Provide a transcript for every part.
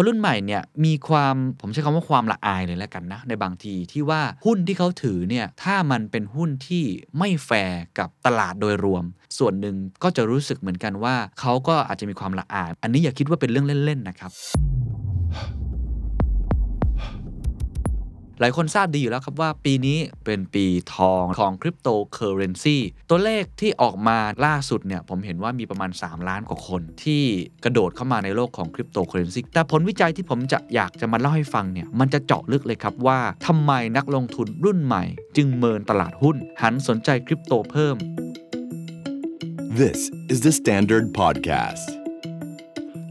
คนรุ่นใหม่เนี่ยมีความผมใช้คำว่าความละอายเลยแล้วกันนะในบางทีที่ว่าหุ้นที่เขาถือเนี่ยถ้ามันเป็นหุ้นที่ไม่แฟร์กับตลาดโดยรวม ส่วนหนึ่งก็จะรู้สึกเหมือนกันว่าเขาก็อาจจะมีความละอาย อันนี้อย่าคิดว่าเป็นเรื่องเล่นๆนะครับ หลายคนทราบดีอยู่แล้วครับว่าปีนี้เป็นปีทองของคริปโตเคอเรนซีตัวเลขที่ออกมาล่าสุดเนี่ยผมเห็นว่ามีประมาณ 3 ล้านกว่าคนที่กระโดดเข้ามาในโลกของคริปโตเคอเรนซีแต่ผลวิจัยที่ผมจะอยากจะมาเล่าให้ฟังเนี่ยมันจะเจาะลึกเลยครับว่าทำไมนักลงทุนรุ่นใหม่ จึงเมินตลาดหุ้น หันสนใจคริปโตเพิ่ม This is the Standard Podcast.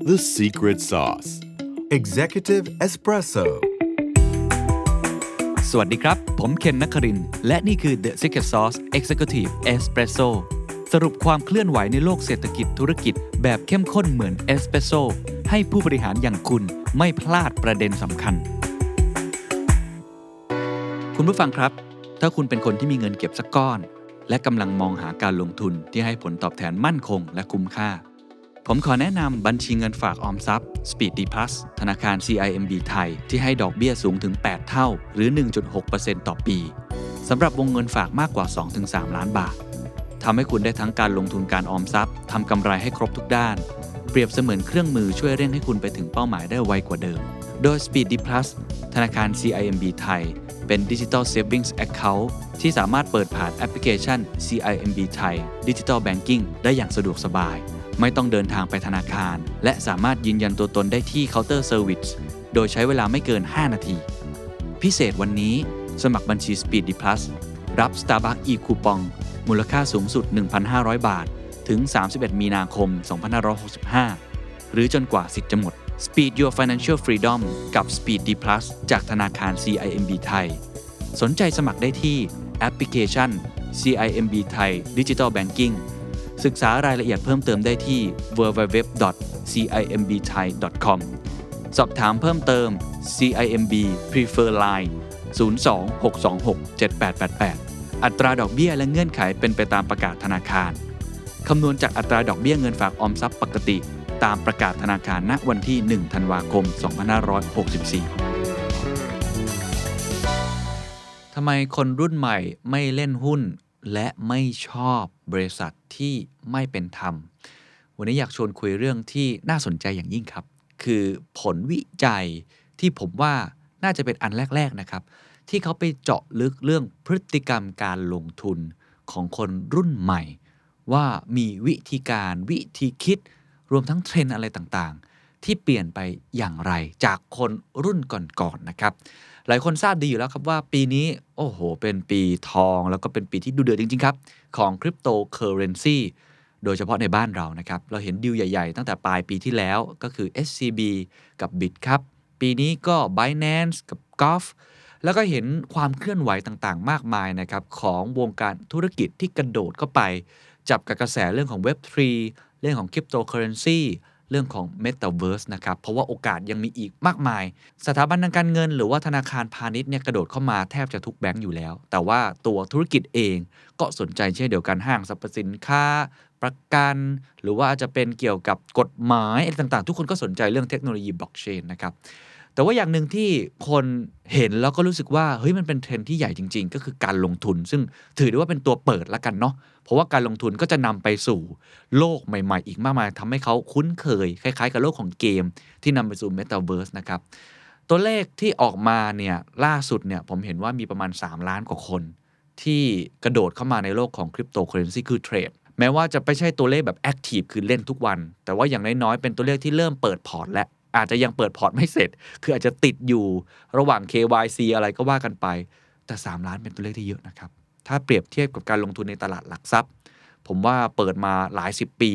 The Secret Sauce. Executive Espresso สวัสดีครับ ผมเคนนักคริน และนี่คือ The Secret Sauce Executive Espresso สรุปความเคลื่อนไหวในโลกเศรษฐกิจธุรกิจ แบบเข้มข้นเหมือนเอสเปรสโซให้ผู้บริหารอย่างคุณไม่พลาดประเด็นสำคัญ คุณผู้ฟังครับ ถ้าคุณเป็นคนที่มีเงินเก็บสักก้อน และกำลังมองหาการลงทุนที่ให้ผลตอบแทนมั่นคงและคุ้มค่า ผมขอแนะนำบัญชีเงินฝากออมทรัพย์ Speed D Plus ธนาคาร CIMB ไทย ที่ให้ดอกเบี้ยสูงถึง 8 เท่า หรือ 1.6%ต่อปีสำหรับวงเงินฝากมากกว่า 2-3 ล้านบาททำให้คุณได้ทั้งการลงทุนการออมทรัพย์ทำกำไรให้ครบทุกด้าน เปรียบเสมือนเครื่องมือช่วยเร่งให้คุณไปถึงเป้าหมายได้ไวกว่าเดิม โดย Speed D Plus ธนาคาร CIMB ไทย เป็น Digital Savings Account ที่สามารถเปิดผ่านแอปพลิเคชัน CIMB ไทย Digital Banking ได้อย่างสะดวกสบาย ไม่ต้องเดินทางไปธนาคาร และสามารถยืนยันตัวตนได้ที่เคาน์เตอร์เซอร์วิสโดยใช้เวลาไม่เกิน 5 นาที พิเศษวันนี้สมัครบัญชี Speed D Plus รับ Starbucks e คูปองมูลค่าสูงสุด 1,500 บาท ถึง 31 มีนาคม 2565 หรือจนกว่าสิทธิ์จะหมด Speed Your Financial Freedom กับ Speed D Plus จากธนาคาร CIMB ไทย สนใจสมัครได้ที่แอปพลิเคชัน CIMB ไทย Digital Banking ศึกษารายละเอียดเพิ่มเติมได้ที่ www.cimbthai.com สอบถามเพิ่มเติม CIMB Prefer Line 026267888 อัตราดอกเบี้ยและเงื่อนไขเป็นไปตามประกาศธนาคาร คำนวณจากอัตราดอกเบี้ยเงินฝากออมทรัพย์ปกติ ตามประกาศธนาคารณวันที่ 1 ธันวาคม 2564 ทำไมคนรุ่นใหม่ไม่เล่นหุ้นและไม่ชอบบริษัท ที่ไม่เป็นธรรม วันนี้อยากชวนคุยเรื่องที่น่าสนใจอย่างยิ่งครับ คือผลวิจัยที่ผมว่าน่าจะเป็นอันแรก ๆนะครับ ที่เขาไปเจาะลึกเรื่องพฤติกรรมการลงทุนของคนรุ่นใหม่ ว่ามีวิธีการวิธีคิด รวมทั้งเทรนอะไรต่างๆ ที่เปลี่ยนไปอย่างไรจากคนรุ่นก่อนๆนะครับ หลายคนทราบดีอยู่แล้วครับว่าปีนี้โอ้โห เป็นปีทองแล้วก็เป็นปีที่ดูเดือดจริง ๆ ครับ ของคริปโตเคอเรนซีโดยเฉพาะในบ้านเรานะครับ เราเห็นดิวใหญ่ๆ ตั้งแต่ปลายปีที่แล้วก็คือ SCB กับ Bitkub ปีนี้ก็ Binance กับ Gulf แล้วก็เห็นความเคลื่อนไหวต่างๆ มากมายนะครับ ของวงการธุรกิจที่กระโดดเข้าไป จับกับกระแสเรื่องของ Web3 เรื่องของคริปโตเคอเรนซี เรื่องของ Metaverse นะครับ เพราะว่าโอกาสยังมีอีกมากมาย สถาบันทางการเงิน หรือว่าธนาคารพาณิชย์เนี่ยกระโดดเข้ามาแทบจะทุกแบงก์อยู่แล้ว แต่ว่าตัวธุรกิจเองก็สนใจเช่นเดียวกันห้างสรรพสินค้า ประกัน หรือว่าจะเป็นเกี่ยวกับกฎหมายอะไรต่างๆ ทุกคนก็สนใจเรื่องเทคโนโลยีบล็อกเชนนะครับ แต่ว่าอย่างหนึ่งที่คนเห็นแล้วก็รู้สึกว่าเฮ้ยมันเป็นเทรนที่ใหญ่จริง ๆ ก็คือการลงทุน ซึ่งถือได้ว่าเป็นตัวเปิดละกันเนาะเพราะว่าการลงทุนก็จะนำไปสู่โลกใหม่ ๆ อีกมากมายทำให้เขาคุ้นเคย คล้าย ๆ กับโลกของเกม ที่นำไปสู่ Metaverse นะครับตัวเลขที่ออกมาเนี่ยล่าสุดเนี่ยผมเห็นว่ามีประมาณ 3 ล้านกว่าคน ที่กระโดดเข้ามาในโลกของคริปโตเคอเรนซีคือเทรดแม้ว่าจะไม่ใช่ตัวเลขแบบ active คือเล่นทุกวัน แต่ว่าอย่างน้อยๆเป็นตัวเลขที่เริ่มเปิดพอร์ตและ อาจจะยังเปิดพอร์ตไม่เสร็จ คืออาจจะติดอยู่ระหว่าง KYC อะไรก็ว่ากันไป แต่ 3 ล้านเป็นตัวเลขที่เยอะนะครับ ถ้าเปรียบเทียบกับการลงทุนในตลาดหลักทรัพย์ ผมว่าเปิดมาหลาย 10 ปี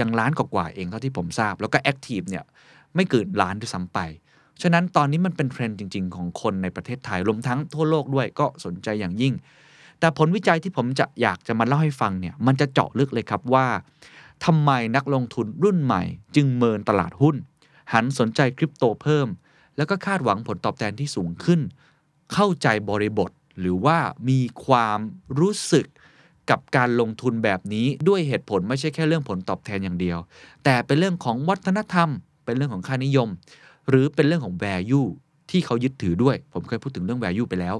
ยังล้านกว่าเองเท่าที่ผมทราบ แล้วก็แอคทีฟเนี่ยไม่เกินล้านด้วยซ้ำไป ฉะนั้นตอนนี้มันเป็นเทรนด์จริง ๆ ของคนในประเทศไทยรวมทั้งทั่วโลกด้วยก็สนใจอย่างยิ่ง แต่ผลวิจัยที่ผมจะอยากจะมาเล่าให้ฟังเนี่ยมันจะเจาะลึกเลยครับว่าทำไมนักลงทุนรุ่นใหม่ จึงเมินตลาดหุ้น หันสนใจคริปโตเพิ่ม แล้วก็คาดหวังผลตอบแทนที่สูงขึ้น เข้าใจบริบทหรือว่ามีความรู้สึกกับการลงทุนแบบนี้ด้วยเหตุผลไม่ใช่แค่เรื่องผลตอบแทนอย่างเดียว แต่เป็นเรื่องของวัฒนธรรม เป็นเรื่องของค่านิยม หรือเป็นเรื่องของ value ที่เขายึดถือด้วย ผมเคยพูดถึงเรื่อง value ไปแล้ว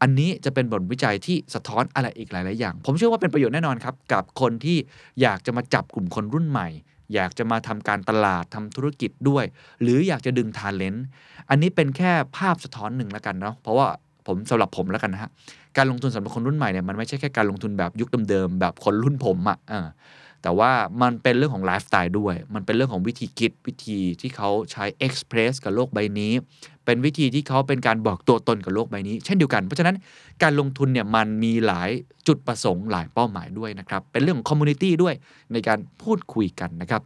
อันนี้จะเป็นบทวิจัยที่สะท้อนอะไรอีกหลาย ๆ อย่าง ผมเชื่อว่าเป็นประโยชน์แน่นอนครับ กับคนที่อยากจะมาจับกลุ่มคนรุ่นใหม่ อยากจะมาทำการตลาดทำธุรกิจด้วย หรืออยากจะดึงทาเลนต์อันนี้เป็นแค่ภาพสะท้อนหนึ่งแล้วกันเนาะเพราะว่าผมสำหรับผมแล้วกันนะฮะการลงทุนสำหรับคนรุ่นใหม่เนี่ยมันไม่ใช่แค่การลงทุนแบบยุคเดิมๆแบบคนรุ่นผมอะ่ะ แต่ว่ามันเป็นเรื่องของไลฟ์สไตล์ด้วย มันเป็นเรื่องของวิธีคิดวิธีที่เขาใช้ express กับโลกใบนี้ เป็นวิธีที่เขาเป็นการบอกตัวตนกับโลกใบนี้ เช่นเดียวกัน เพราะฉะนั้นการลงทุนเนี่ยมันมีหลายจุดประสงค์หลายเป้าหมายด้วยนะครับ เป็นเรื่องของ community ด้วยในการพูดคุยกันนะครับ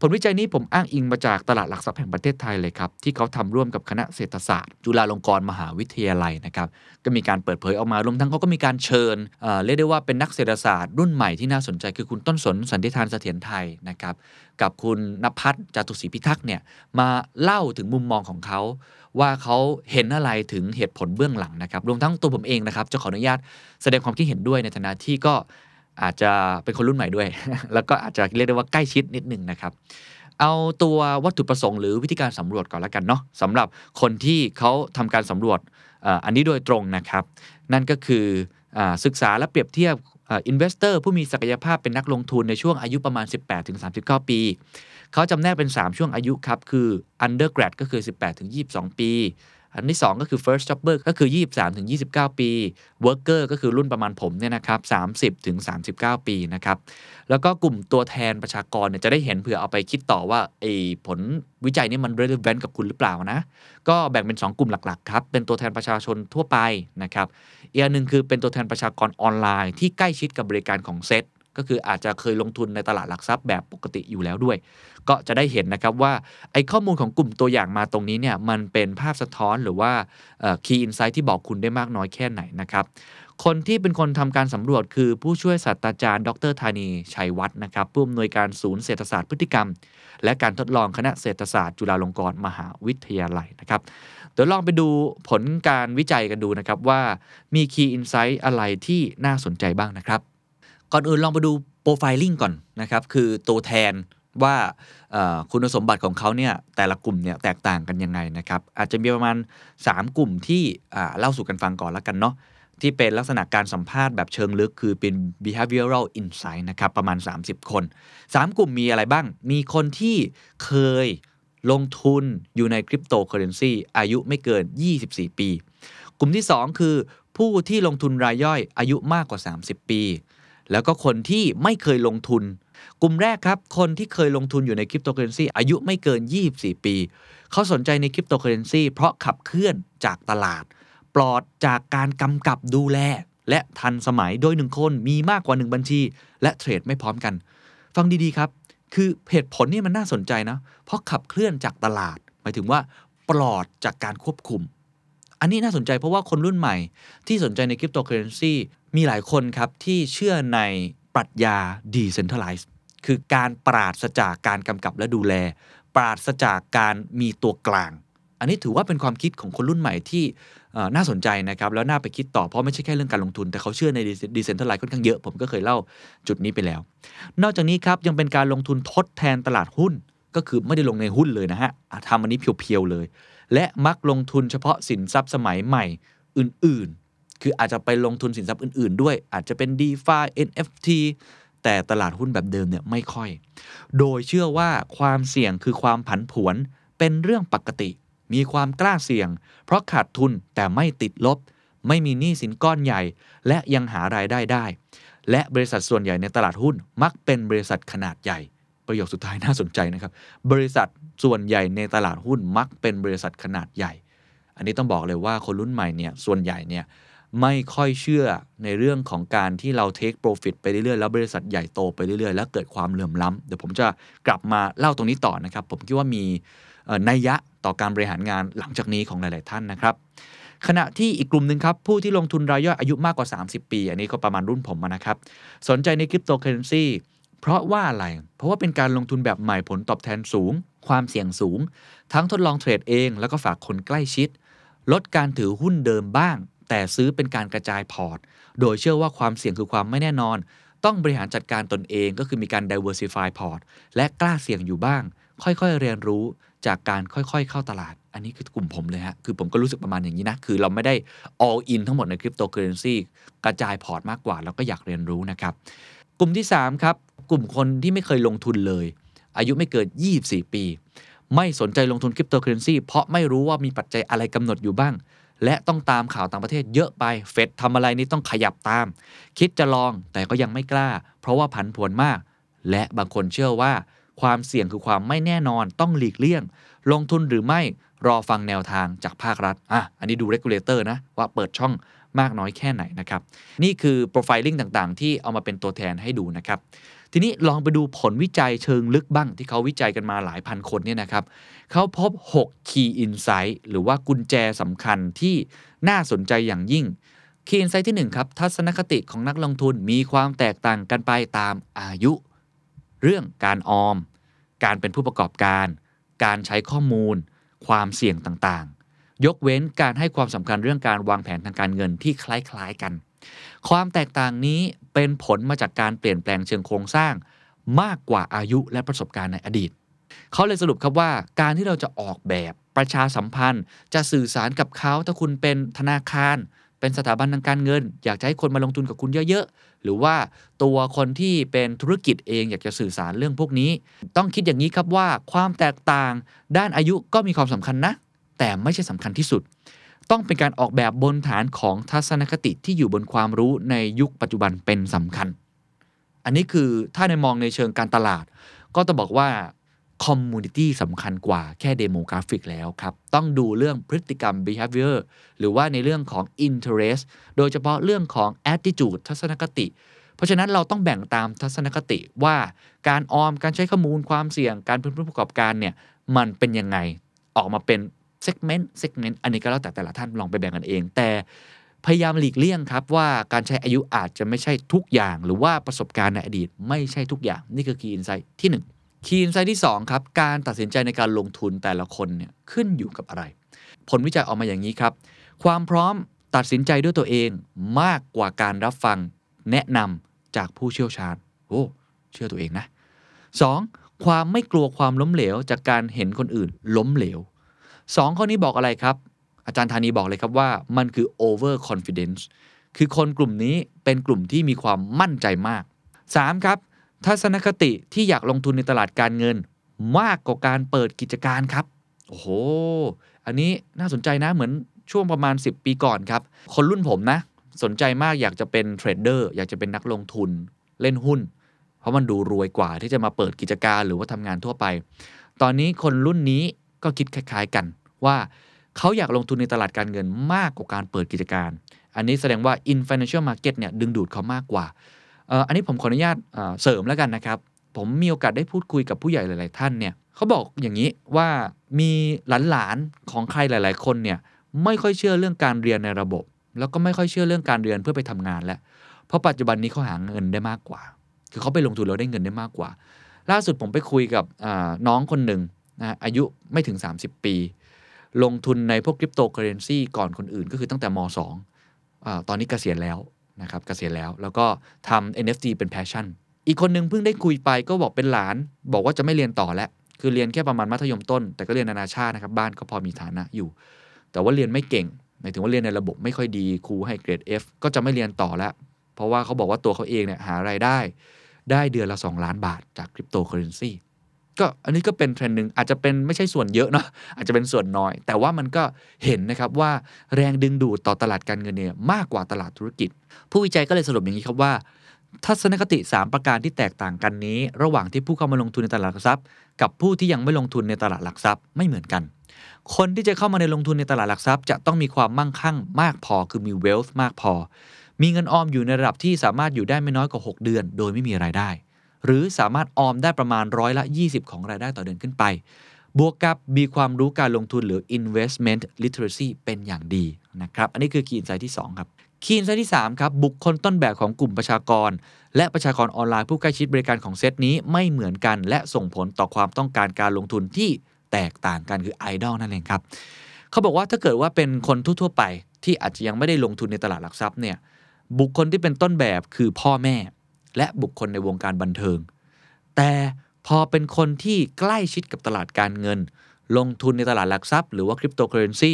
ผลวิจัยนี้ผมอ้างอิงมาจากตลาดหลักทรัพย์แห่งประเทศไทยเลยครับ ที่เขาทำร่วมกับคณะเศรษฐศาสตร์ จุฬาลงกรณ์มหาวิทยาลัยนะครับก็มีการเปิดเผยออกมารวมทั้งเขาก็มีการเชิญเเรียกได้ว่าเป็นนักเศรษฐศาสตร์รุ่นใหม่ที่น่าสนใจคือคุณต้นสนสันติธานเสถียรไทยนะครับกับคุณนภัสจตุศรีพิทักษ์เนี่ยมาเล่าถึงมุมมองของเขาว่าเขาเห็นอะไรถึงเหตุผลเบื้องหลังนะครับรวมทั้งตัวผมเองนะครับจะขออนุญาตแสดงความคิดเห็นด้วยในฐานะที่ก็ อาจจะเป็นคนรุ่นใหม่ด้วย แล้วก็อาจจะเรียกได้ว่าใกล้ชิดนิดหนึ่งนะครับ เอาตัววัตถุประสงค์หรือวิธีการสำรวจก่อนล้วกันเนาะสำหรับคนที่เขาทำการสำรวจอันนี้โดยตรงนะครับ นั่นก็คืออศึกษาและเปรียบเทียบ investor ผู้มีศักยภาพเป็นนักลงทุนในช่วงอายุประมาณ 18-39 ปี เขาจำแนกเป็น 3 ช่วงอายุครับ คือ undergrad ก็คือ 18-22 ปี อันที่ 2 ก็คือ first jobber ก็คือ 23-29 ปี worker ก็คือรุ่นประมาณผมเนี่ยนะครับ30-39 ปีนะครับแล้วก็กลุ่มตัวแทนประชากรเนี่ยจะได้เห็นเผื่อเอาไปคิดต่อว่าไอ้ผลวิจัยนี้มัน relevant กับคุณหรือเปล่านะ ก็แบ่งเป็น 2 กลุ่มหลักๆครับ เป็นตัวแทนประชาชนทั่วไปนะครับอีกอันหนึ่งคือเป็นตัวแทนประชากรออนไลน์ที่ใกล้ชิดกับบริการของเซ็ต ก็คืออาจจะเคยลงทุนในตลาดหลักทรัพย์แบบปกติอยู่แล้วด้วย ก็จะได้เห็นนะครับว่าไอ้ข้อมูลของกลุ่มตัวอย่างมาตรงนี้เนี่ยมันเป็นภาพสะท้อนหรือว่าคีย์อินไซต์ที่บอกคุณได้มากน้อยแค่ไหนนะครับคนที่เป็นคนทำการสำรวจคือผู้ช่วยศาสตราจารย์ ดรธานี ชัยวัฒน์นะครับผู้อำนวยการศูนย์เศรษฐศาสตร์พฤติกรรม และการทดลองคณะเศรษฐศาสตร์จุฬาลงกรณ์มหาวิทยาลัยนะครับเดี๋ยวลองไปดูผลการวิจัยกันดูนะครับว่ามี Key Insight อะไรที่น่าสนใจบ้างนะครับ ก่อนอื่นลองไปดูโปรไฟลิ่งก่อนนะครับ คือตัวแทนว่าคุณสมบัติของเขาเนี่ยแต่ละกลุ่มเนี่ยแตกต่างกันยังไงนะครับ อาจจะมีประมาณ 3 กลุ่มที่เล่าสู่กันฟังก่อนแล้วกันเนาะที่เป็นลักษณะการสัมภาษณ์แบบเชิงลึกคือเป็น behavioral insight นะครับ ประมาณ 30 คน 3 กลุ่มมีอะไรบ้าง มีคนที่เคยลงทุนอยู่ในคริปโตเคอเรนซีอายุไม่เกิน 24 ปี กลุ่มที่ 2 คือผู้ที่ลงทุนรายย่อยอายุมากกว่า 30 ปี แล้วก็คนที่ไม่เคยลงทุน กลุ่มแรกครับ คนที่เคยลงทุนอยู่ในคริปโตเคอเรนซีอายุไม่เกิน 24 ปี เขาสนใจในคริปโตเคอเรนซีเพราะขับเคลื่อนจากตลาด ปลอดจากการกำกับดูแล และทันสมัยโดยหนึ่งคนมีมากกว่า 1 บัญชี และเทรดไม่พร้อมกัน ฟังดีๆครับ คือเหตุผลนี่มันน่าสนใจนะ เพราะขับเคลื่อนจากตลาด หมายถึงว่า ปลอดจากการควบคุมอันนี้น่าสนใจเพราะว่าคนรุ่นใหม่ที่สนใจในคริปโตเคอเรนซี มีหลายคนครับที่เชื่อในปรัชญา decentralized คือการปราศจากการกำกับและดูแล ปราศจากการมีตัวกลาง อันนี้ถือว่าเป็นความคิดของคนรุ่นใหม่ที่น่าสนใจนะครับ แล้วน่าไปคิดต่อเพราะไม่ใช่แค่เรื่องการลงทุน แต่เขาเชื่อใน decentralized ค่อนข้างเยอะ ผมก็เคยเล่าจุดนี้ไปแล้ว นอกจากนี้ครับยังเป็นการลงทุนทดแทนตลาดหุ้น ก็คือไม่ได้ลงในหุ้นเลยนะฮะอะทำอันนี้เพียวๆเลย และมักลงทุนเฉพาะสินทรัพย์สมัยใหม่อื่นๆ คืออาจจะไปลงทุนสินทรัพย์อื่น ๆ ด้วย อาจจะเป็น DeFi NFT แต่ตลาดหุ้นแบบเดิมเนี่ยไม่ค่อย โดยเชื่อว่าความเสี่ยงคือความผันผวนเป็นเรื่องปกติ มีความกล้าเสี่ยง เพราะขาดทุนแต่ไม่ติดลบ ไม่มีหนี้สินก้อนใหญ่ และยังหารายได้ได้ และบริษัทส่วนใหญ่ในตลาดหุ้นมักเป็นบริษัทขนาดใหญ่ ประโยคสุดท้ายน่าสนใจนะครับ บริษัทส่วนใหญ่ในตลาดหุ้นมักเป็นบริษัทขนาดใหญ่ อันนี้ต้องบอกเลยว่าคนรุ่นใหม่เนี่ยส่วนใหญ่เนี่ย ไม่ค่อยเชื่อในเรื่องของการที่เรา take profit ไปเรื่อยๆ แล้วบริษัทใหญ่โตไปเรื่อยๆ แล้วเกิดความเหลื่อมล้ำเดี๋ยวผมจะกลับมาเล่าตรงนี้ต่อนะครับ ผมคิดว่ามีนัยยะต่อการบริหารงานหลังจากนี้ของหลาย ๆ ท่านนะครับ ขณะที่อีกกลุ่มหนึ่งครับ ผู้ที่ลงทุนรายย่อยอายุมากกว่า 30 ปี อันนี้ก็ประมาณรุ่นผมนะครับ สนใจในคริปโตเคอเรนซีเพราะว่าอะไร เพราะว่าเป็นการลงทุนแบบใหม่ผลตอบแทนสูง ความเสี่ยงสูง ทั้งทดลองเทรดเอง แล้วก็ฝากคนใกล้ชิด ลดการถือหุ้นเดิมบ้าง แต่ซื้อเป็นการกระจายพอร์ต โดยเชื่อว่าความเสี่ยงคือความไม่แน่นอน ต้องบริหารจัดการตนเองก็คือมีการ diversify พอร์ต และกล้าเสี่ยงอยู่บ้าง ค่อยๆ เรียนรู้จากการค่อยๆ เข้าตลาด อันนี้คือกลุ่มผมเลยฮะ คือผมก็รู้สึกประมาณอย่างนี้นะ คือเราไม่ได้ all in ทั้งหมดในคริปโตเคอเรนซีกระจายพอร์ตมากกว่า แล้วก็อยากเรียนรู้นะครับ กลุ่มที่ 3 ครับ กลุ่มคนที่ไม่เคยลงทุนเลย อายุไม่เกิน 24 ปี ไม่สนใจลงทุนคริปโตเคอเรนซีเพราะไม่รู้ว่ามีปัจจัยอะไรกำหนดอยู่บ้าง และต้องตามข่าวต่างประเทศเยอะไป เฟดทำอะไรนี่ต้องขยับตาม คิดจะลองแต่ก็ยังไม่กล้า เพราะว่าผันผวนมาก และบางคนเชื่อว่า ความเสี่ยงคือความไม่แน่นอนต้องหลีกเลี่ยง ลงทุนหรือไม่รอฟังแนวทางจากภาครัฐอะอันนี้ดู regulator นะว่าเปิดช่องมากน้อยแค่ไหนนะครับ นี่คือ profiling ต่างๆ ที่เอามาเป็นตัวแทนให้ดูนะครับ ทีนี้ลองไปดูผลวิจัยเชิงลึกบ้าง ที่เขาวิจัยกันมาหลายพันคนเนี่ยนะครับเขาพบ 6 key insight หรือว่ากุญแจสำคัญที่น่าสนใจอย่างยิ่ง key insight ที่ 1 ครับ ทัศนคติของนักลงทุนมีความแตกต่างกันไปตามอายุ เรื่องการออม การเป็นผู้ประกอบการ การใช้ข้อมูล ความเสี่ยงต่าง ยกเว้นการให้ความสำคัญเรื่องการวางแผนทางการเงินที่คล้ายๆกัน ความแตกต่างนี้เป็นผลมาจากการเปลี่ยนแปลงเชิงโครงสร้าง มากกว่าอายุและประสบการณ์ในอดีต เขาเลยสรุปครับว่าการที่เราจะออกแบบประชาสัมพันธ์ จะสื่อสารกับเขาถ้าคุณเป็นธนาคาร เป็นสถาบันทางการเงิน อยากจะให้คนมาลงทุนกับคุณเยอะๆ หรือว่าตัวคนที่เป็นธุรกิจเองอยากจะสื่อสารเรื่องพวกนี้ ต้องคิดอย่างนี้ครับว่าความแตกต่างด้านอายุก็มีความสำคัญนะ แต่ไม่ใช่สำคัญที่สุด ต้องเป็นการออกแบบบนฐานของทัศนคติที่อยู่บนความรู้ในยุคปัจจุบันเป็นสำคัญ อันนี้คือถ้าในมองในเชิงการตลาด ก็ต้องบอกว่าคอมมูนิตี้สำคัญกว่าแค่ demographic แล้วครับ ต้องดูเรื่องพฤติกรรม behavior หรือว่าในเรื่องของ interest โดยเฉพาะเรื่องของ attitude ทัศนคติ เพราะฉะนั้นเราต้องแบ่งตามทัศนคติว่าการออมการใช้ข้อมูลความเสี่ยงการเป็นผู้ประกอบการเนี่ย มันเป็นยังไงออกมาเป็น segment segment อันนี้ก็แล้วแต่แต่ละท่านลองไปแบ่งกันเอง แต่พยายามหลีกเลี่ยงครับว่าการใช้อายุอาจจะไม่ใช่ทุกอย่าง หรือว่าประสบการณ์ในอดีตไม่ใช่ทุกอย่าง นี่คือ key insight ที่1 key insight ที่2ครับการตัดสินใจในการลงทุนแต่ละคนเนี่ยขึ้นอยู่กับอะไร ผลวิจัยออกมาอย่างนี้ครับ ความพร้อมตัดสินใจด้วยตัวเองมากกว่าการรับฟังแนะนำจากผู้เชี่ยวชาญโอ้เชื่อตัวเองนะ 2. ความไม่กลัวความล้มเหลวจากการเห็นคนอื่นล้มเหลว 2 ข้อนี้บอกอะไรครับ อาจารย์ธานีบอกเลยครับว่ามันคือ over confidence คือคนกลุ่มนี้เป็นกลุ่มที่มีความมั่นใจมาก 3. ครับ ทัศนคติที่อยากลงทุนในตลาดการเงิน มากกว่าการเปิดกิจการครับ โอ้โห อันนี้น่าสนใจนะเหมือนช่วงประมาณ 10 ปีก่อนครับ คนรุ่นผมนะ สนใจมากอยากจะเป็นเทรดเดอร์อยากจะเป็นนักลงทุนเล่นหุ้น เพราะมันดูรวยกว่าที่จะมาเปิดกิจการหรือว่าทำงานทั่วไป ตอนนี้คนรุ่นนี้ ก็คิดคล้าย ๆกัน ว่าเขาอยากลงทุนในตลาดการเงินมากกว่าการเปิดกิจการ อันนี้แสดงว่า in financial market เนี่ยดึงดูดเขามากกว่า อันนี้ผมขออนุญาตเสริมแล้วกันนะครับ ผมมีโอกาสได้พูดคุยกับผู้ใหญ่หลาย ๆ ท่านเนี่ยเขาบอกอย่างนี้ว่ามีหลานๆของใครหลาย ๆ คนเนี่ยไม่ค่อยเชื่อเรื่องการเรียนในระบบ แล้วก็ไม่ค่อยเชื่อเรื่องการเรียนเพื่อไปทำงานแล้ว เพราะปัจจุบันนี้เขาหาเงินได้มากกว่า คือเขาไปลงทุนแล้วได้เงินได้มากกว่า ล่าสุดผมไปคุยกับน้องคนหนึ่ง นะอายุไม่ถึง 30 ปี ลงทุนในพวกคริปโตเคอเรนซีก่อนคนอื่นก็คือตั้งแต่ม .2 อตอนนี้เกษียณแล้วนะครับเกษียณแล้วแล้วก็ทำ NFT เป็น passion อีกคนหนึ่งเพิ่งได้คุยไปก็บอกเป็นหลาน บอกว่าจะไม่เรียนต่อแล้ว คือเรียนแค่ประมาณมัธยมต้น แต่ก็เรียนนานาชาตินะครับบ้านก็พอมีฐานะอยู่ แต่ว่าเรียนไม่เก่งหมายถึงว่าเรียนในระบบไม่ค่อยดีครูให้เกรด F ก็จะไม่เรียนต่อแล้ว เพราะว่าเขาบอกว่าตัวเขาเองเนี่ยหารายได้ ได้เดือนละ 2 ล้านบาทจากคริปโตเคอเรนซี ก็อันนี้ก็เป็นเทรนด์หนึ่งอาจจะเป็นไม่ใช่ส่วนเยอะเนาะอาจจะเป็นส่วนน้อย แต่ว่ามันก็เห็นนะครับว่าแรงดึงดูดต่อตลาดการเงินเนี่ยมากกว่าตลาดธุรกิจ ผู้วิจัยก็เลยสรุปอย่างนี้ครับว่า ทัศนคติ 3 ประการที่แตกต่างกันนี้ ระหว่างที่ผู้เข้ามาลงทุนในตลาดหลักทรัพย์ กับผู้ที่ยังไม่ลงทุนในตลาดหลักทรัพย์ไม่เหมือนกัน คนที่จะเข้ามาในลงทุนในตลาดหลักทรัพย์ จะต้องมีความมั่งคั่งมากพอคือมี wealth มากพอ มีเงินออมอยู่ในระดับที่สามารถอยู่ได้ไม่น้อยกว่า 6 เดือน โดยไม่มีรายได้ หรือสามารถออมได้ประมาณร้อยละ 20 ของรายได้ต่อเดือนขึ้นไป บวกกับมีความรู้การลงทุนหรือ investment literacy เป็นอย่างดีนะครับอันนี้คือคีนไซที่ 2 ครับคีนไซที่ 3 ครับ บุคคลต้นแบบของกลุ่มประชากร และประชากรออนไลน์ผู้ใกล้ชิดบริการของเซตนี้ไม่เหมือนกัน และส่งผลต่อความต้องการการลงทุนที่แตกต่างกันคือไอดอลนั่นเองครับเขาบอกว่าถ้าเกิดว่าเป็นคนทั่วๆไปที่อาจจะยังไม่ได้ลงทุนในตลาดหลักทรัพย์เนี่ยบุคคลที่เป็นต้นแบบคือพ่อแม่ และบุคคลในวงการบันเทิง แต่พอเป็นคนที่ใกล้ชิดกับตลาดการเงิน ลงทุนในตลาดหลักทรัพย์หรือว่าคริปโตเคอเรนซี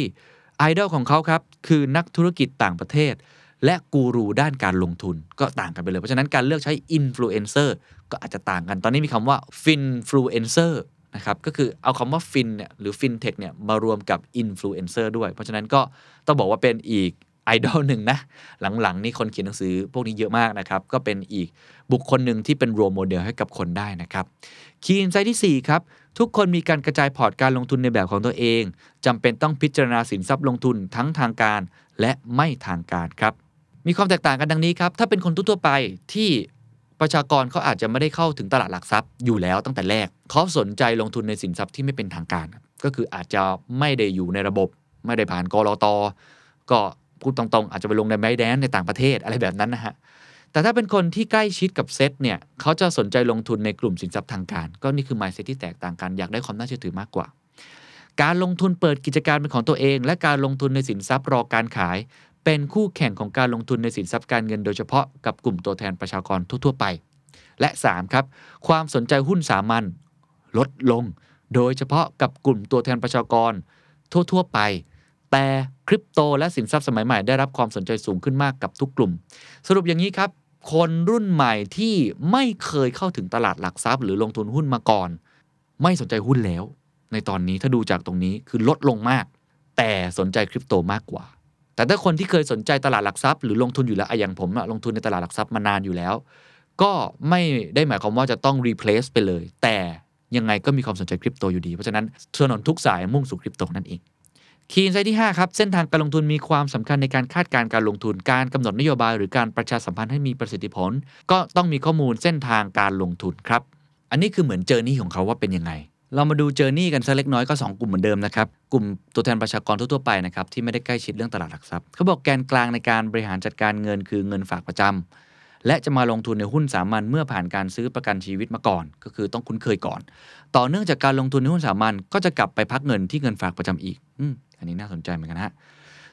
ไอดอลของเขาครับ คือนักธุรกิจต่างประเทศ และกูรูด้านการลงทุนก็ต่างกันไปเลย เพราะฉะนั้นการเลือกใช้อินฟลูเอนเซอร์ก็อาจจะต่างกัน ตอนนี้มีคำว่า finfluencer นะครับก็คือเอาคำว่าฟินเนี่ยหรือฟินเทคเนี่ยมารวมกับอินฟลูเอนเซอร์ด้วย เพราะฉะนั้นก็ต้องบอกว่าเป็นอีก ไอดอลหนึ่งนะ หลังๆ นี่คนเขียนหนังสือพวกนี้เยอะมากนะครับ ก็เป็นอีกบุคคลหนึ่งที่เป็น role model ให้กับคนได้นะครับkey insight ที่ 4 ครับ ทุกคนมีการกระจายพอร์ตการลงทุนในแบบของตัวเองจำเป็นต้องพิจารณาสินทรัพย์ลงทุนทั้งทางการและไม่ทางการครับ มีความแตกต่างกันดังนี้ครับ ถ้าเป็นคนทั่วไปที่ประชากรเขาอาจจะไม่ได้เข้าถึงตลาดหลักทรัพย์อยู่แล้วตั้งแต่แรกเขาสนใจลงทุนในสินทรัพย์ที่ไม่เป็นทางการ ก็คืออาจจะไม่ได้อยู่ในระบบ ไม่ได้ผ่านก.ล.ต. ก็ พูดตรงๆ อาจจะไปลงในไบแดนในต่างประเทศอะไรแบบนั้นนะฮะแต่ถ้าเป็นคนที่ใกล้ชิดกับเซตเนี่ยเขาจะสนใจลงทุนในกลุ่มสินทรัพย์ทางการ ก็นี่คือ mindset ที่แตกต่างกันอยากได้ความน่าเชื่อถือมากกว่า การลงทุนเปิดกิจการเป็นของตัวเอง และการลงทุนในสินทรัพย์รอการขาย เป็นคู่แข่งของการลงทุนในสินทรัพย์การเงินโดยเฉพาะกับกลุ่มตัวแทนประชากรทั่วๆไป และ 3 ครับ ความสนใจหุ้นสามัญลดลง โดยเฉพาะกับกลุ่มตัวแทนประชากร ทั่วๆไป แต่คริปโตและสินทรัพย์สมัยใหม่ได้รับความสนใจสูงขึ้นมากกับทุกกลุ่ม สรุปอย่างนี้ครับ คนรุ่นใหม่ที่ไม่เคยเข้าถึงตลาดหลักทรัพย์ หรือลงทุนหุ้นมาก่อน ไม่สนใจหุ้นแล้ว ในตอนนี้ถ้าดูจากตรงนี้คือลดลงมาก แต่สนใจคริปโตมากกว่า แต่ถ้าคนที่เคยสนใจตลาดหลักทรัพย์หรือลงทุนอยู่แล้วอย่างผมลงทุนในตลาดหลักทรัพย์มานานอยู่แล้ว ก็ไม่ได้หมายความว่าจะต้อง replace ไปเลย แต่ยังไงก็มีความสนใจคริปโตอยู่ดีเพราะฉะนั้นถนนทุกสายมุ่งสู่คริปโตนั่นเอง key insight ที่ 5 ครับ เส้นทางการลงทุนมีความสำคัญในการคาดการณ์การลงทุน การกำหนดนโยบาย หรือการประชาสัมพันธ์ให้มีประสิทธิผล ก็ต้องมีข้อมูลเส้นทางการลงทุนครับ อันนี้คือเหมือน journey ของเขาว่าเป็นยังไง เรามาดู journey กันสักเล็กน้อยก็ 2 กลุ่มเหมือนเดิมนะครับ กลุ่มตัวแทนประชากรทั่วๆไปนะครับที่ไม่ได้ใกล้ชิดเรื่องตลาดหลักทรัพย์เขาบอกแกนกลางในการบริหารจัดการเงินคือเงินฝากประจำและจะมาลงทุนในหุ้นสามัญเมื่อผ่านการซื้อประกันชีวิตมาก่อน ก็คือต้องคุ้นเคยก่อน ต่อเนื่องจากการลงทุนในหุ้นสามัญก็จะกลับไปพักเงินที่เงินฝากประจำอีก อันนี้น่าสนใจเหมือนกันฮะ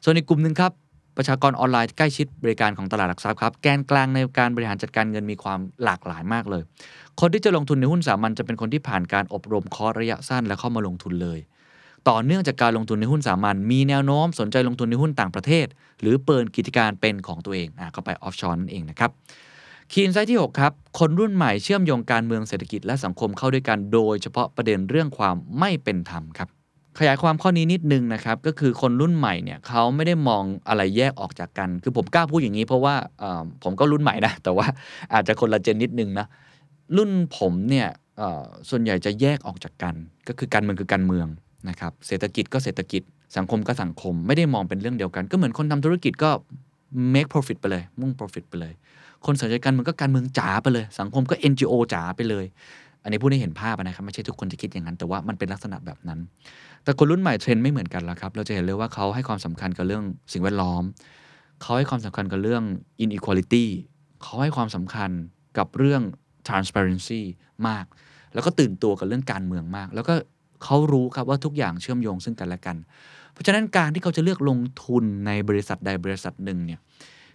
ส่วนอีกกลุ่มหนึ่งครับประชากรออนไลน์ใกล้ชิดบริการของตลาดหลักทรัพย์ครับแกนกลางในการบริหารจัดการเงินมีความหลากหลายมากเลย คนที่จะลงทุนในหุ้นสามัญจะเป็นคนที่ผ่านการอบรมคอร์สระยะสั้นและเข้ามาลงทุนเลย ต่อเนื่องจากการลงทุนในหุ้นสามัญมีแนวโน้มสนใจลงทุนในหุ้นต่างประเทศ หรือเปิดกิจการเป็นของตัวเองอะก็ไปออฟชอร์นั่นเองนะครับคีนไซต์ที่ 6 ครับ คนรุ่นใหม่เชื่อมโยงการเมืองเศรษฐกิจและสังคมเข้าด้วยกันโดยเฉพาะประเด็นเรื่องความไม่เป็นธรรมครับ ขยายความข้อนี้นิดนึงนะครับ ก็คือคนรุ่นใหม่เนี่ยเขาไม่ได้มองอะไรแยกออกจากกัน คือผมกล้าพูดอย่างนี้เพราะว่าผมก็รุ่นใหม่นะ แต่ว่าอาจจะคนละเจนนิดนึงนะ รุ่นผมเนี่ยส่วนใหญ่จะแยกออกจากกัน ก็คือการเมืองคือการเมืองนะครับ เศรษฐกิจก็เศรษฐกิจ สังคมก็สังคม ไม่ได้มองเป็นเรื่องเดียวกัน ก็เหมือนคนทำธุรกิจก็ make profit ไปเลย มุ่ง profit ไปเลย คนสนใจการเมืองก็การเมืองจ๋าไปเลย สังคมก็ NGO จ๋าไปเลย อันนี้พูดให้เห็นภาพนะครับ ไม่ใช่ทุกคนจะคิดอย่างนั้น แต่ว่ามันเป็นลักษณะแบบนั้น แต่คนรุ่นใหม่เทรนด์ไม่เหมือนกันแล้วครับ เราจะเห็นเลยว่าเขาให้ความสำคัญกับเรื่องสิ่งแวดล้อม เขาให้ความสำคัญกับเรื่อง inequality เขาให้ความสำคัญกับเรื่อง transparency มาก แล้วก็ตื่นตัวกับเรื่องการเมืองมาก แล้วก็เขารู้ครับว่าทุกอย่างเชื่อมโยงซึ่งกันและกัน เพราะฉะนั้นการที่เขาจะเลือกลงทุนในบริษัทใดบริษัทหนึ่งเนี่ย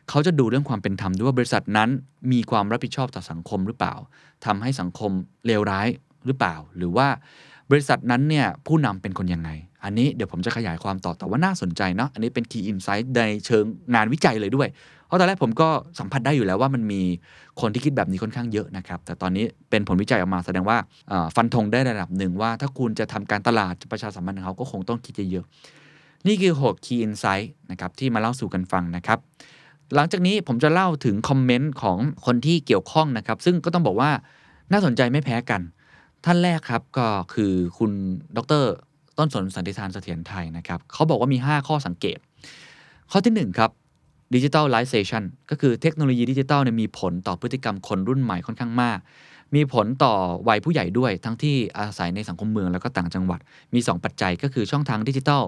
เขาจะดูเรื่องความเป็นธรรมด้วยว่าบริษัทนั้นมีความรับผิดชอบต่อสังคมหรือเปล่าทำให้สังคมเลวร้ายหรือเปล่า หรือว่า บริษัทนั้นเนี่ยผู้นำเป็นคนยังไง อันนี้เดี๋ยวผมจะขยายความต่อแต่ว่าน่าสนใจเนาะอันนี้เป็น key insight ในเชิงงานวิจัยเลยด้วย เพราะตอนแรกผมก็สัมผัสได้อยู่แล้วว่ามันมีคนที่คิดแบบนี้ค่อนข้างเยอะนะครับ แต่ตอนนี้เป็นผลวิจัยออกมาแสดงว่าฟันธงได้ระดับหนึ่งว่า ถ้าคุณจะทำการตลาดประชาสัมพันธ์ของเขาก็คงต้องคิดเยอะๆนี่คือ6 key insight นะครับที่มาเล่าสู่กันฟังนะครับหลังจากนี้ผมจะเล่าถึงคอมเมนต์ของคนที่เกี่ยวข้องนะครับซึ่งก็ต้องบอกว่าน่าสนใจไม่แพ้กัน ท่านแรกครับก็คือคุณดร ต้นสนสันติธานเสถียรไทยนะครับเขาบอกว่ามี 5 ข้อสังเกต ข้อที่ 1 ครับดิจิทัลไลเซชันก็คือเทคโนโลยีดิจิทัลเนี่ยมีผลต่อพฤติกรรมคนรุ่นใหม่ค่อนข้างมาก มีผลต่อวัยผู้ใหญ่ด้วย ทั้งที่อาศัยในสังคมเมืองแล้วก็ต่างจังหวัด มี 2 ปัจจัยก็คือช่องทางดิจิทัล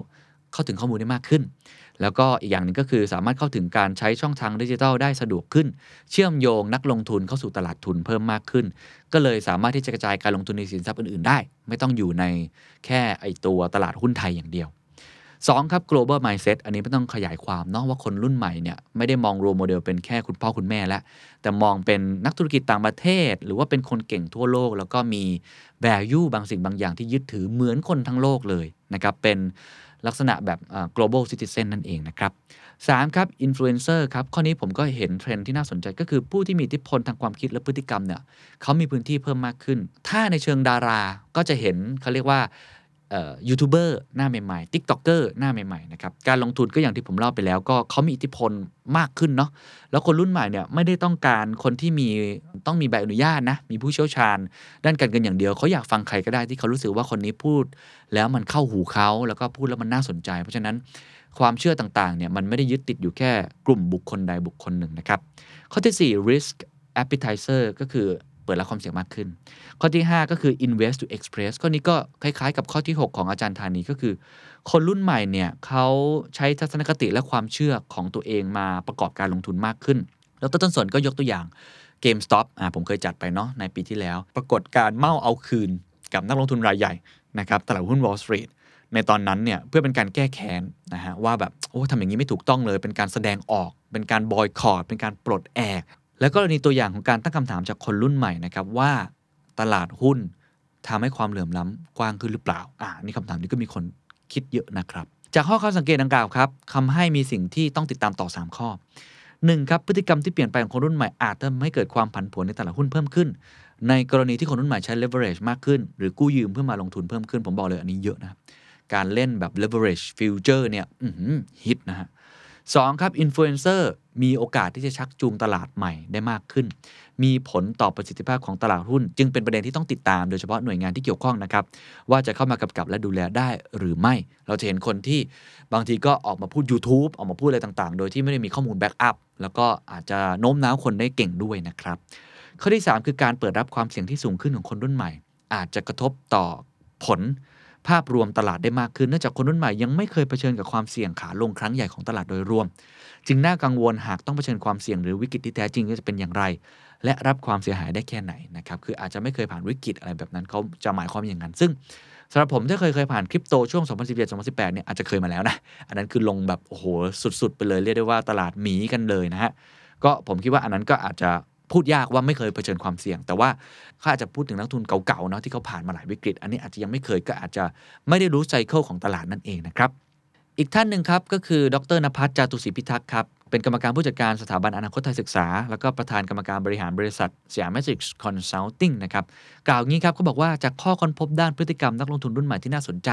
เข้าถึงข้อมูลได้มากขึ้น แล้วก็อีกอย่างหนึ่งก็คือสามารถเข้าถึงการใช้ช่องทางดิจิทัลได้สะดวกขึ้น เชื่อมโยงนักลงทุนเข้าสู่ตลาดทุนเพิ่มมากขึ้น ก็เลยสามารถที่จะกระจายการลงทุนในสินทรัพย์อื่น ๆ ได้ ไม่ต้องอยู่ในแค่ไอตัวตลาดหุ้นไทยอย่างเดียว2ครับ global mindset อันนี้ไม่ต้องขยายความเนาะว่าคนรุ่นใหม่เนี่ยไม่ได้มอง role model เป็นแค่คุณพ่อคุณแม่แล้ว แต่มองเป็นนักธุรกิจต่างประเทศ หรือว่าเป็นคนเก่งทั่วโลก แล้วก็มี value บางสิ่งบางอย่างที่ยึดถือเหมือนคนทั้งโลกเลยนะครับเป็น ลักษณะแบบ global citizen นั่นเองนะครับ3ครับ influencer ครับ ข้อนี้ผมก็เห็นเทรนด์ที่น่าสนใจก็คือผู้ที่มีอิทธิพลทางความคิดและพฤติกรรมเนี่ยเขามีพื้นที่เพิ่มมากขึ้น ถ้าในเชิงดาราก็จะเห็นเขาเรียกว่า ยูทูบเบอร์หน้าใหม่ๆติ๊กต็อกเกอร์หน้าใหม่ๆนะครับการลงทุนก็อย่างที่ผมเล่าไปแล้ว ก็เขามีอิทธิพลมากขึ้นเนาะแล้วคนรุ่นใหม่เนี่ยไม่ได้ต้องการคนที่มีต้องมีใบอนุญาตนะมีผู้เชี่ยวชาญ ด้านการเงินอย่างเดียวเขาอยากฟังใครก็ได้ที่เขารู้สึกว่าคนนี้พูด แล้วมันเข้าหูเขาแล้วก็พูดแล้วมันน่าสนใจ เพราะฉะนั้นความเชื่อต่างๆเนี่ยมันไม่ได้ยึดติดอยู่แค่กลุ่มบุคคลใดบุคคลหนึ่งนะครับข้อที่ 4 risk appetizer ก็คือ เปิดรับความเสี่ยงมากขึ้น ข้อที่ 5 ก็คือ invest to express ข้อนี้ก็คล้ายๆ กับข้อที่ 6 ของอาจารย์ธานีก็คือ คนรุ่นใหม่เนี่ยเขาใช้ทัศนคติและความเชื่อของตัวเองมาประกอบการลงทุนมากขึ้น แล้วต้นสนก็ยกตัวอย่าง GameStop อ่าผมเคยจัดไปเนาะในปีที่แล้ว ปรากฏการเมาเอาคืนกับนักลงทุนรายใหญ่นะครับตลาดหุ้น Wall Street ในตอนนั้นเนี่ยเพื่อเป็นการแก้แค้นนะฮะว่าแบบโอ้ทำอย่างนี้ไม่ถูกต้องเลย เป็นการแสดงออก เป็นการบอยคอรดเป็นการปลดแอก แล้วก็มีตัวอย่างของการตั้งคำถามจากคนรุ่นใหม่นะครับว่าตลาดหุ้นทำให้ความเหลื่อมล้ำกว้างขึ้นหรือเปล่า อ่านี่คำถามนี้ก็มีคนคิดเยอะนะครับ จากข้อข้อสังเกตดังกล่าวครับคำให้มีสิ่งที่ต้องติดตามต่อ 3 ข้อ 1. ครับพฤติกรรมที่เปลี่ยนไปของคนรุ่นใหม่อาจทำให้เกิดความผันผวนในตลาดหุ้นเพิ่มขึ้น ในกรณีที่คนรุ่นใหม่ใช้ leverage มากขึ้น หรือกู้ยืมเพื่อมาลงทุนเพิ่มขึ้น ผมบอกเลยอันนี้เยอะนะ การเล่นแบบ leverage future เนี่ยฮิตนะฮะ สองครับ influencer มีโอกาสที่จะชักจูงตลาดใหม่ได้มากขึ้น มีผลต่อประสิทธิภาพของตลาดหุ้น จึงเป็นประเด็นที่ต้องติดตามโดยเฉพาะหน่วยงานที่เกี่ยวข้องนะครับ ว่าจะเข้ามากำกับและดูแลได้หรือไม่ เราจะเห็นคนที่บางทีก็ออกมาพูด YouTube ออกมาพูดอะไรต่างๆ โดยที่ไม่ได้มีข้อมูลแบ็กอัพแล้วก็อาจจะโน้มน้าวคนได้เก่งด้วยนะครับ ข้อที่ 3 คือการเปิดรับความเสี่ยงที่สูงขึ้นของคนรุ่นใหม่ อาจจะกระทบต่อผล ภาพรวมตลาดได้มากขึ้นเนื่องจากคนรุ่นใหม่ยังไม่เคยเผชิญกับความเสี่ยงขาลงครั้งใหญ่ของตลาดโดยรวม จึงน่ากังวลหากต้องเผชิญความเสี่ยงหรือวิกฤตที่แท้จริงจะเป็นอย่างไร และรับความเสียหายได้แค่ไหนนะครับคืออาจจะไม่เคยผ่านวิกฤตอะไรแบบนั้นเขาจะหมายความอย่างนั้น ซึ่งสำหรับผมที่เคยเคยผ่านคริปโตช่วง 2017-2018 เนี่ยอาจจะเคยมาแล้วนะ อันนั้นคือลงแบบโอ้โหสุด ๆ ไปเลยเรียกได้ว่าตลาดหมีกันเลยนะฮะ ก็ผมคิดว่าอันนั้นก็อาจจะ พูดยากว่าไม่เคยเผชิญความเสี่ยง แต่ว่าเขาอาจจะพูดถึงนักทุนเก่าๆเนาะที่เขาผ่านมาหลายวิกฤต อันนี้อาจจะยังไม่เคยก็อาจจะไม่ได้รู้ไซเคิลของตลาดนั่นเองนะครับอีกท่านหนึ่งครับก็คือดรนภัสจาตุศรีพิทักษ์ครับเป็นกรรมการผู้จัดการสถาบันอนาคตไทยศึกษา แล้วก็ประธานกรรมการบริหารบริษัทสยามแมทริกคอนซัลทิงนะครับกล่าวงี้ครับเขาบอกว่าจากข้อค้นพบด้านพฤติกรรมนักลงทุนรุ่นใหม่ที่น่าสนใจ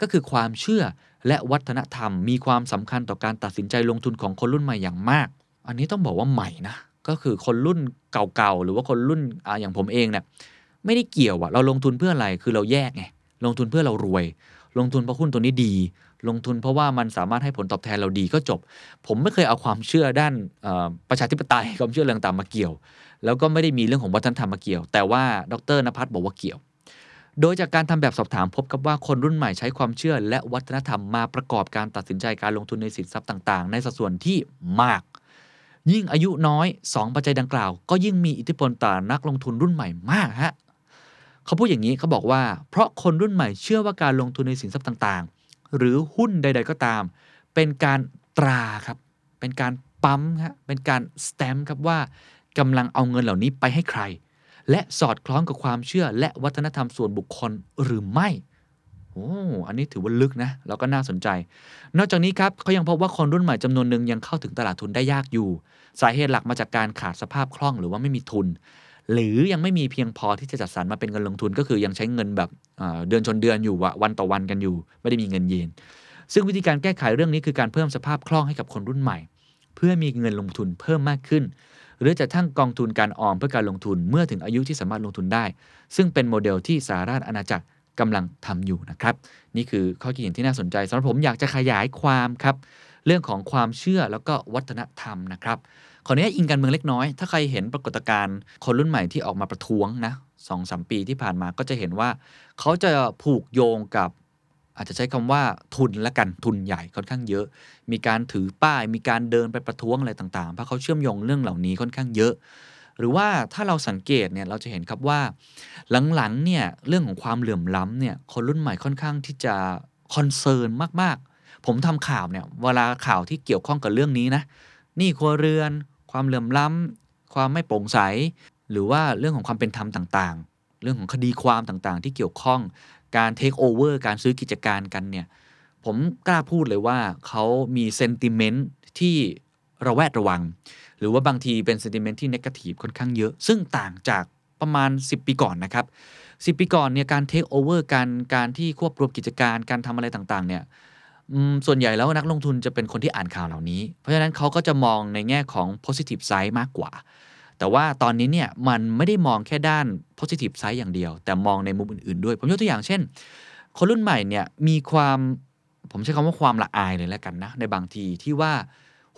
ก็คือความเชื่อและวัฒนธรรม มีความสำคัญต่อการตัดสินใจลงทุนของคนรุ่นใหม่อย่างมาก อันนี้ต้องบอกว่าใหม่นะ ก็คือคนรุ่นเก่าๆ หรือว่าคนรุ่นออย่างผมเองเนี่ยไม่ได้เกี่ยวอะเราลงทุนเพื่ออะไรคือเราแยกไงลงทุนเพื่อเรารวย ลงทุนเพราะหุ้นตัวนี้ดี ลงทุนเพราะว่ามันสามารถให้ผลตอบแทนเราดีก็จบ ผมไม่เคยเอาความเชื่อด้านประชาธิปไตยความเชื่อเรื่องต่างมาเกี่ยว แล้วก็ไม่ได้มีเรื่องของวัฒนธรรมมาเกี่ยว แต่ว่าดรนภัสบอกว่าเกี่ยว โดยจากการทำแบบสอบถามพบกับว่าคนรุ่นใหม่ใช้ความเชื่อ และวัฒนธรรมมาประกอบการตัดสินใจการลงทุนในสินทรัพย์ต่าง ๆ ในสัดส่วนที่มาก ยิ่งอายุน้อย 2 ปัจจัยดังกล่าว ก็ยิ่งมีอิทธิพลต่อนักลงทุนรุ่นใหม่มากฮะเขาพูดอย่างนี้เขาบอกว่า เพราะคนรุ่นใหม่เชื่อว่าการลงทุนในสินทรัพย์ต่างๆ หรือหุ้นใด ๆก็ตาม เป็นการตราครับ เป็นการปั๊มครับเป็นการสแตมป์ครับว่ากำลังเอาเงินเหล่านี้ไปให้ใคร และสอดคล้องกับความเชื่อและวัฒนธรรมส่วนบุคคลหรือไม่ อ้อันนี้ถือว่าลึกนะ แล้วก็น่าสนใจ นอกจากนี้ครับเขายังพบว่าคนรุ่นใหม่จำนวนหนึ่งยังเข้าถึงตลาดทุนได้ยากอยู่ สาเหตุหลักมาจากการขาดสภาพคล่องหรือว่าไม่มีทุน หรือยังไม่มีเพียงพอที่จะจัดสรรมาเป็นเงินลงทุนก็คือยังใช้เงินแบบเดือนชนเดือนอยู่วันต่อวันกันอยู่ ไม่ได้มีเงินเยนซึ่งวิธีการแก้ไขเรื่องนี้คือการเพิ่มสภาพคล่องให้กับคนรุ่นใหม่ เพื่อมีเงินลงทุนเพิ่มมากขึ้น หรือจะทั้งกองทุนการออมเพื่อการลงทุนเมื่อถึงอายุที่สามารถลงทุนได้ ซึ่งเป็นโมเดลที่สหราชอาณาจักร กำลังทำอยู่นะครับ นี่คือข้อคิดเห็นที่น่าสนใจสำหรับผมอยากจะขยายความครับ เรื่องของความเชื่อแล้วก็วัฒนธรรมนะครับขออนุญาตอิงการเมืองเล็กน้อย ถ้าใครเห็นปรากฏการณ์คนรุ่นใหม่ที่ออกมาประท้วงนะสองสามปีที่ผ่านมาก็จะเห็นว่า เขาจะผูกโยงกับอาจจะใช้คำว่าทุนและกันทุนใหญ่ค่อนข้างเยอะ มีการถือป้าย มีการเดินไปประท้วงอะไรต่างๆ เพราะเขาเชื่อมโยงเรื่องเหล่านี้ค่อนข้างเยอะ หรือว่าถ้าเราสังเกตเนี่ยเราจะเห็นครับว่าหลังๆเนี่ยเรื่องของความเหลื่อมล้ำเนี่ยคนรุ่นใหม่ค่อนข้างที่จะคอนเซิร์นมากๆ ผมทำข่าวเนี่ยเวลาข่าวที่เกี่ยวข้องกับเรื่องนี้นะหนี้ครัวเรือน ความเหลื่อมล้ำความไม่โปร่งใส หรือว่าเรื่องของความเป็นธรรมต่างๆ เรื่องของคดีความต่างๆ ที่เกี่ยวข้องการเทคโอเวอร์การซื้อกิจการกันเนี่ยผมกล้าพูดเลยว่าเขามี sentiment ที่ ระแวดระวัง หรือว่าบางทีเป็น sentiment ที่ negative ค่อนข้างเยอะ ซึ่งต่างจากประมาณ 10 ปีก่อนนะครับ10 ปีก่อนเนี่ยการเทคโอเวอร์การการที่ควบรวมกิจการการทำอะไรต่างๆเนี่ยส่วนใหญ่แล้วนักลงทุนจะเป็นคนที่อ่านข่าวเหล่านี้ เพราะฉะนั้นเขาก็จะมองในแง่ของ positive side มากกว่า แต่ว่าตอนนี้เนี่ยมันไม่ได้มองแค่ด้าน positive side อย่างเดียว แต่มองในมุมอื่นๆด้วย ผมยกตัวอย่างเช่น คนรุ่นใหม่เนี่ยมีความผมใช้คำว่าความละอายเลยแล้วกันนะในบางทีที่ว่า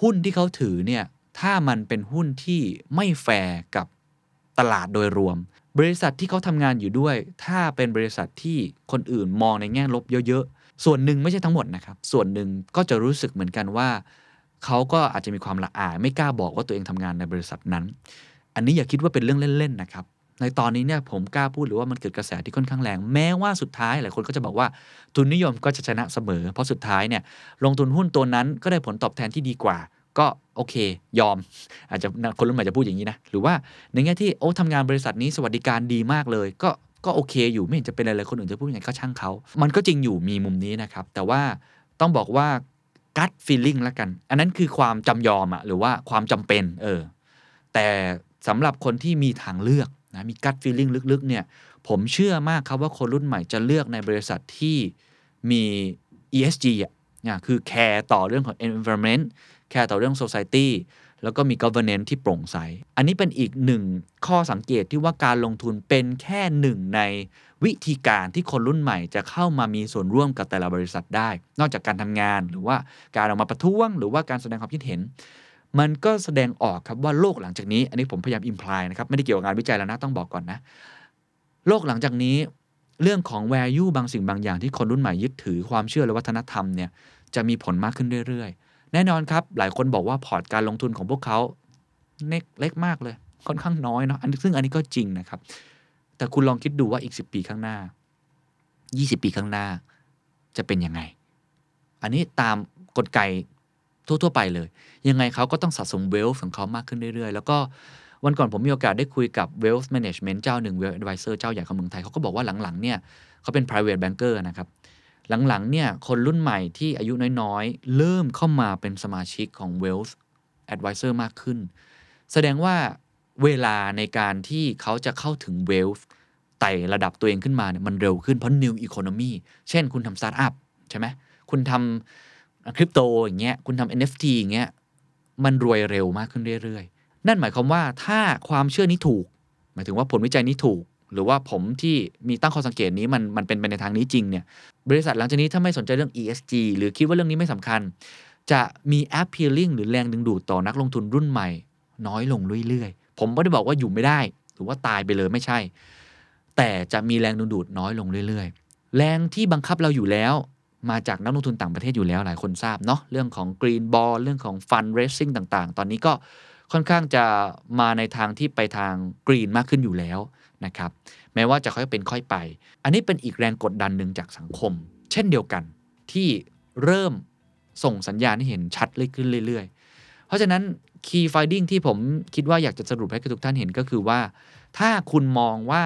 หุ้นที่เขาถือเนี่ยถ้ามันเป็นหุ้นที่ไม่แฟร์กับตลาดโดยรวม บริษัทที่เขาทำงานอยู่ด้วย ถ้าเป็นบริษัทที่คนอื่นมองในแง่ลบเยอะๆ ส่วนหนึ่งไม่ใช่ทั้งหมดนะครับ ส่วนหนึ่งก็จะรู้สึกเหมือนกันว่า เขาก็อาจจะมีความละอาย ไม่กล้าบอกว่าตัวเองทำงานในบริษัทนั้น อันนี้อย่าคิดว่าเป็นเรื่องเล่นๆนะครับ ในตอนนี้เนี่ยผมกล้าพูดหรือว่ามันเกิดกระแสที่ค่อนข้างแรง แม้ว่าสุดท้ายหลายคนก็จะบอกว่าทุนนิยมก็จะชนะเสมอ เพราะสุดท้ายเนี่ยลงทุนหุ้นตัวนั้นก็ได้ผลตอบแทนที่ดีกว่า ก็โอเค ยอม อาจจะคนรุ่นใหม่จะพูดอย่างนี้นะ หรือว่าในแง่ที่โอ้ทำงานบริษัทนี้สวัสดิการดีมากเลย ก็ก็โอเคอยู่ไม่เห็นจะเป็นอะไรเลยคนอื่นจะพูดยังไงก็ช่างเขา มันก็จริงอยู่มีมุมนี้นะครับ แต่ว่าต้องบอกว่า gut feeling ละกัน อันนั้นคือความจำยอมอะหรือว่าความจำเป็น เออ แต่สำหรับคนที่มีทางเลือก นะมี gut feeling ลึกๆเนี่ยผมเชื่อมากครับว่าคนรุ่นใหม่จะเลือกในบริษัทที่มี ESG อะนี่คือ care ต่อเรื่องของ environment care ต่อเรื่อง society แล้วก็มี governance ที่โปร่งใส อันนี้เป็นอีกหนึ่งข้อสังเกตที่ว่าการลงทุนเป็นแค่หนึ่งในวิธีการที่คนรุ่นใหม่จะเข้ามามีส่วนร่วมกับแต่ละบริษัทได้ นอกจากการทำงานหรือว่าการออกมาประท้วง หรือว่าการแสดงความคิดเห็น มันก็แสดงออกครับว่าโลกหลังจากนี้ อันนี้ผมพยายามอิมพลายนะครับ ไม่ได้เกี่ยวกับงานวิจัยแล้วนะต้องบอกก่อนนะ โลกหลังจากนี้ เรื่องของ value บางสิ่งบางอย่างที่คนรุ่นใหม่ยึดถือความเชื่อและวัฒนธรรมเนี่ยจะมีผลมากขึ้นเรื่อยๆ แน่นอนครับ หลายคนบอกว่าพอร์ตการลงทุนของพวกเขาเล็กมากเลย ค่อนข้างน้อยเนาะอันซึ่งอันนี้ก็จริงนะครับ แต่คุณลองคิดดูว่าอีก 10 ปีข้างหน้า 20 ปีข้างหน้า จะเป็นยังไง อันนี้ตามกลไก ทั่วๆไปเลย ยังไงเขาก็ต้องสะสมเวลของเขามากขึ้นเรื่อยๆ แล้วก็วันก่อนผมมีโอกาสได้คุยกับ Wealth Management เจ้าหนึ่ง Wealth Advisor เจ้าใหญ่ของเมืองไทยเขาก็บอกว่าหลังๆเนี่ยเขาเป็น private banker นะครับ หลังๆเนี่ยคนรุ่นใหม่ที่อายุน้อยๆ เริ่มเข้ามาเป็นสมาชิกของ Wealth Advisor มากขึ้น แสดงว่าเวลาในการที่เขาจะเข้าถึง Wealth ไต่ระดับตัวเองขึ้นมาเนี่ยมันเร็วขึ้นเพราะ New Economy เช่นคุณทำสตาร์ทอัพใช่ไหมคุณทำ คริปโตอย่างเงี้ยคุณทำ NFT อย่างเงี้ยมันรวยเร็วมากขึ้นเรื่อยๆ นั่นหมายความว่าถ้าความเชื่อนี้ถูก หมายถึงว่าผลวิจัยนี้ถูก หรือว่าผมที่มีตั้งข้อสังเกตนี้มันมันเป็นไปในทางนี้จริงเนี่ยบริษัทหลังจากนี้ถ้าไม่สนใจเรื่อง ESG หรือคิดว่าเรื่องนี้ไม่สำคัญ จะมี appealing หรือแรงดึงดูดต่อนักลงทุนรุ่นใหม่ น้อยลงเรื่อยๆ ผมไม่ได้บอกว่าอยู่ไม่ได้ หรือว่าตายไปเลยไม่ใช่ แต่จะมีแรงดึงดูดน้อยลงเรื่อยๆ แรงที่บังคับเราอยู่แล้ว มาจากนักลงทุนต่างประเทศอยู่แล้วหลายคนทราบเนาะเรื่องของ Green Ball เรื่องของ Fundraising ต่างๆ ตอนนี้ก็ค่อนข้างจะมาในทางที่ไปทาง Green มากขึ้นอยู่แล้วนะครับแม้ว่าจะค่อยเป็นค่อยไป อันนี้เป็นอีกแรงกดดันหนึ่งจากสังคม เช่นเดียวกันที่เริ่มส่งสัญญาณให้เห็นชัดเลยขึ้นเรื่อย ๆ เพราะฉะนั้น Key Finding ที่ผมคิดว่าอยากจะสรุปให้กับทุกท่านเห็นก็คือว่า ถ้าคุณมองว่า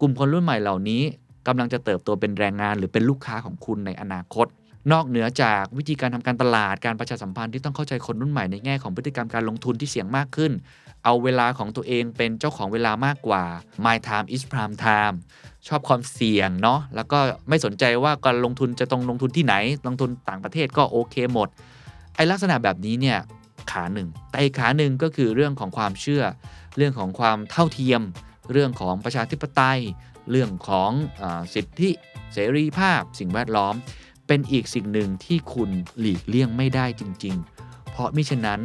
กลุ่มคนรุ่นใหม่เหล่านี้ กำลังจะเติบโตเป็นแรงงานหรือเป็นลูกค้าของคุณในอนาคต นอกเหนือจากวิธีการทำการตลาดการประชาสัมพันธ์ที่ต้องเข้าใจคนรุ่นใหม่ในแง่ของพฤติกรรมการลงทุนที่เสี่ยงมากขึ้น เอาเวลาของตัวเองเป็นเจ้าของเวลามากกว่า My time is prime time ชอบความเสี่ยงเนาะแล้วก็ไม่สนใจว่าการลงทุนจะต้องลงทุนที่ไหน ลงทุนต่างประเทศก็โอเคหมดไอลักษณะแบบนี้เนี่ยขาหนึ่งแต่อีกขาหนึ่งก็คือเรื่องของความเชื่อ เรื่องของความเท่าเทียม เรื่องของประชาธิปไตย เรื่องของอสิทธิเสรีภาพสิ่งแวดล้อม เป็นอีกสิ่งหนึ่งที่คุณหลีกเลี่ยงไม่ได้จริง ๆ เพราะมิฉะนั้น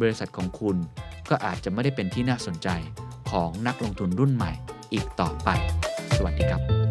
บริษัทของคุณก็อาจจะไม่ได้เป็นที่น่าสนใจของนักลงทุนรุ่นใหม่อีกต่อไป สวัสดีครับ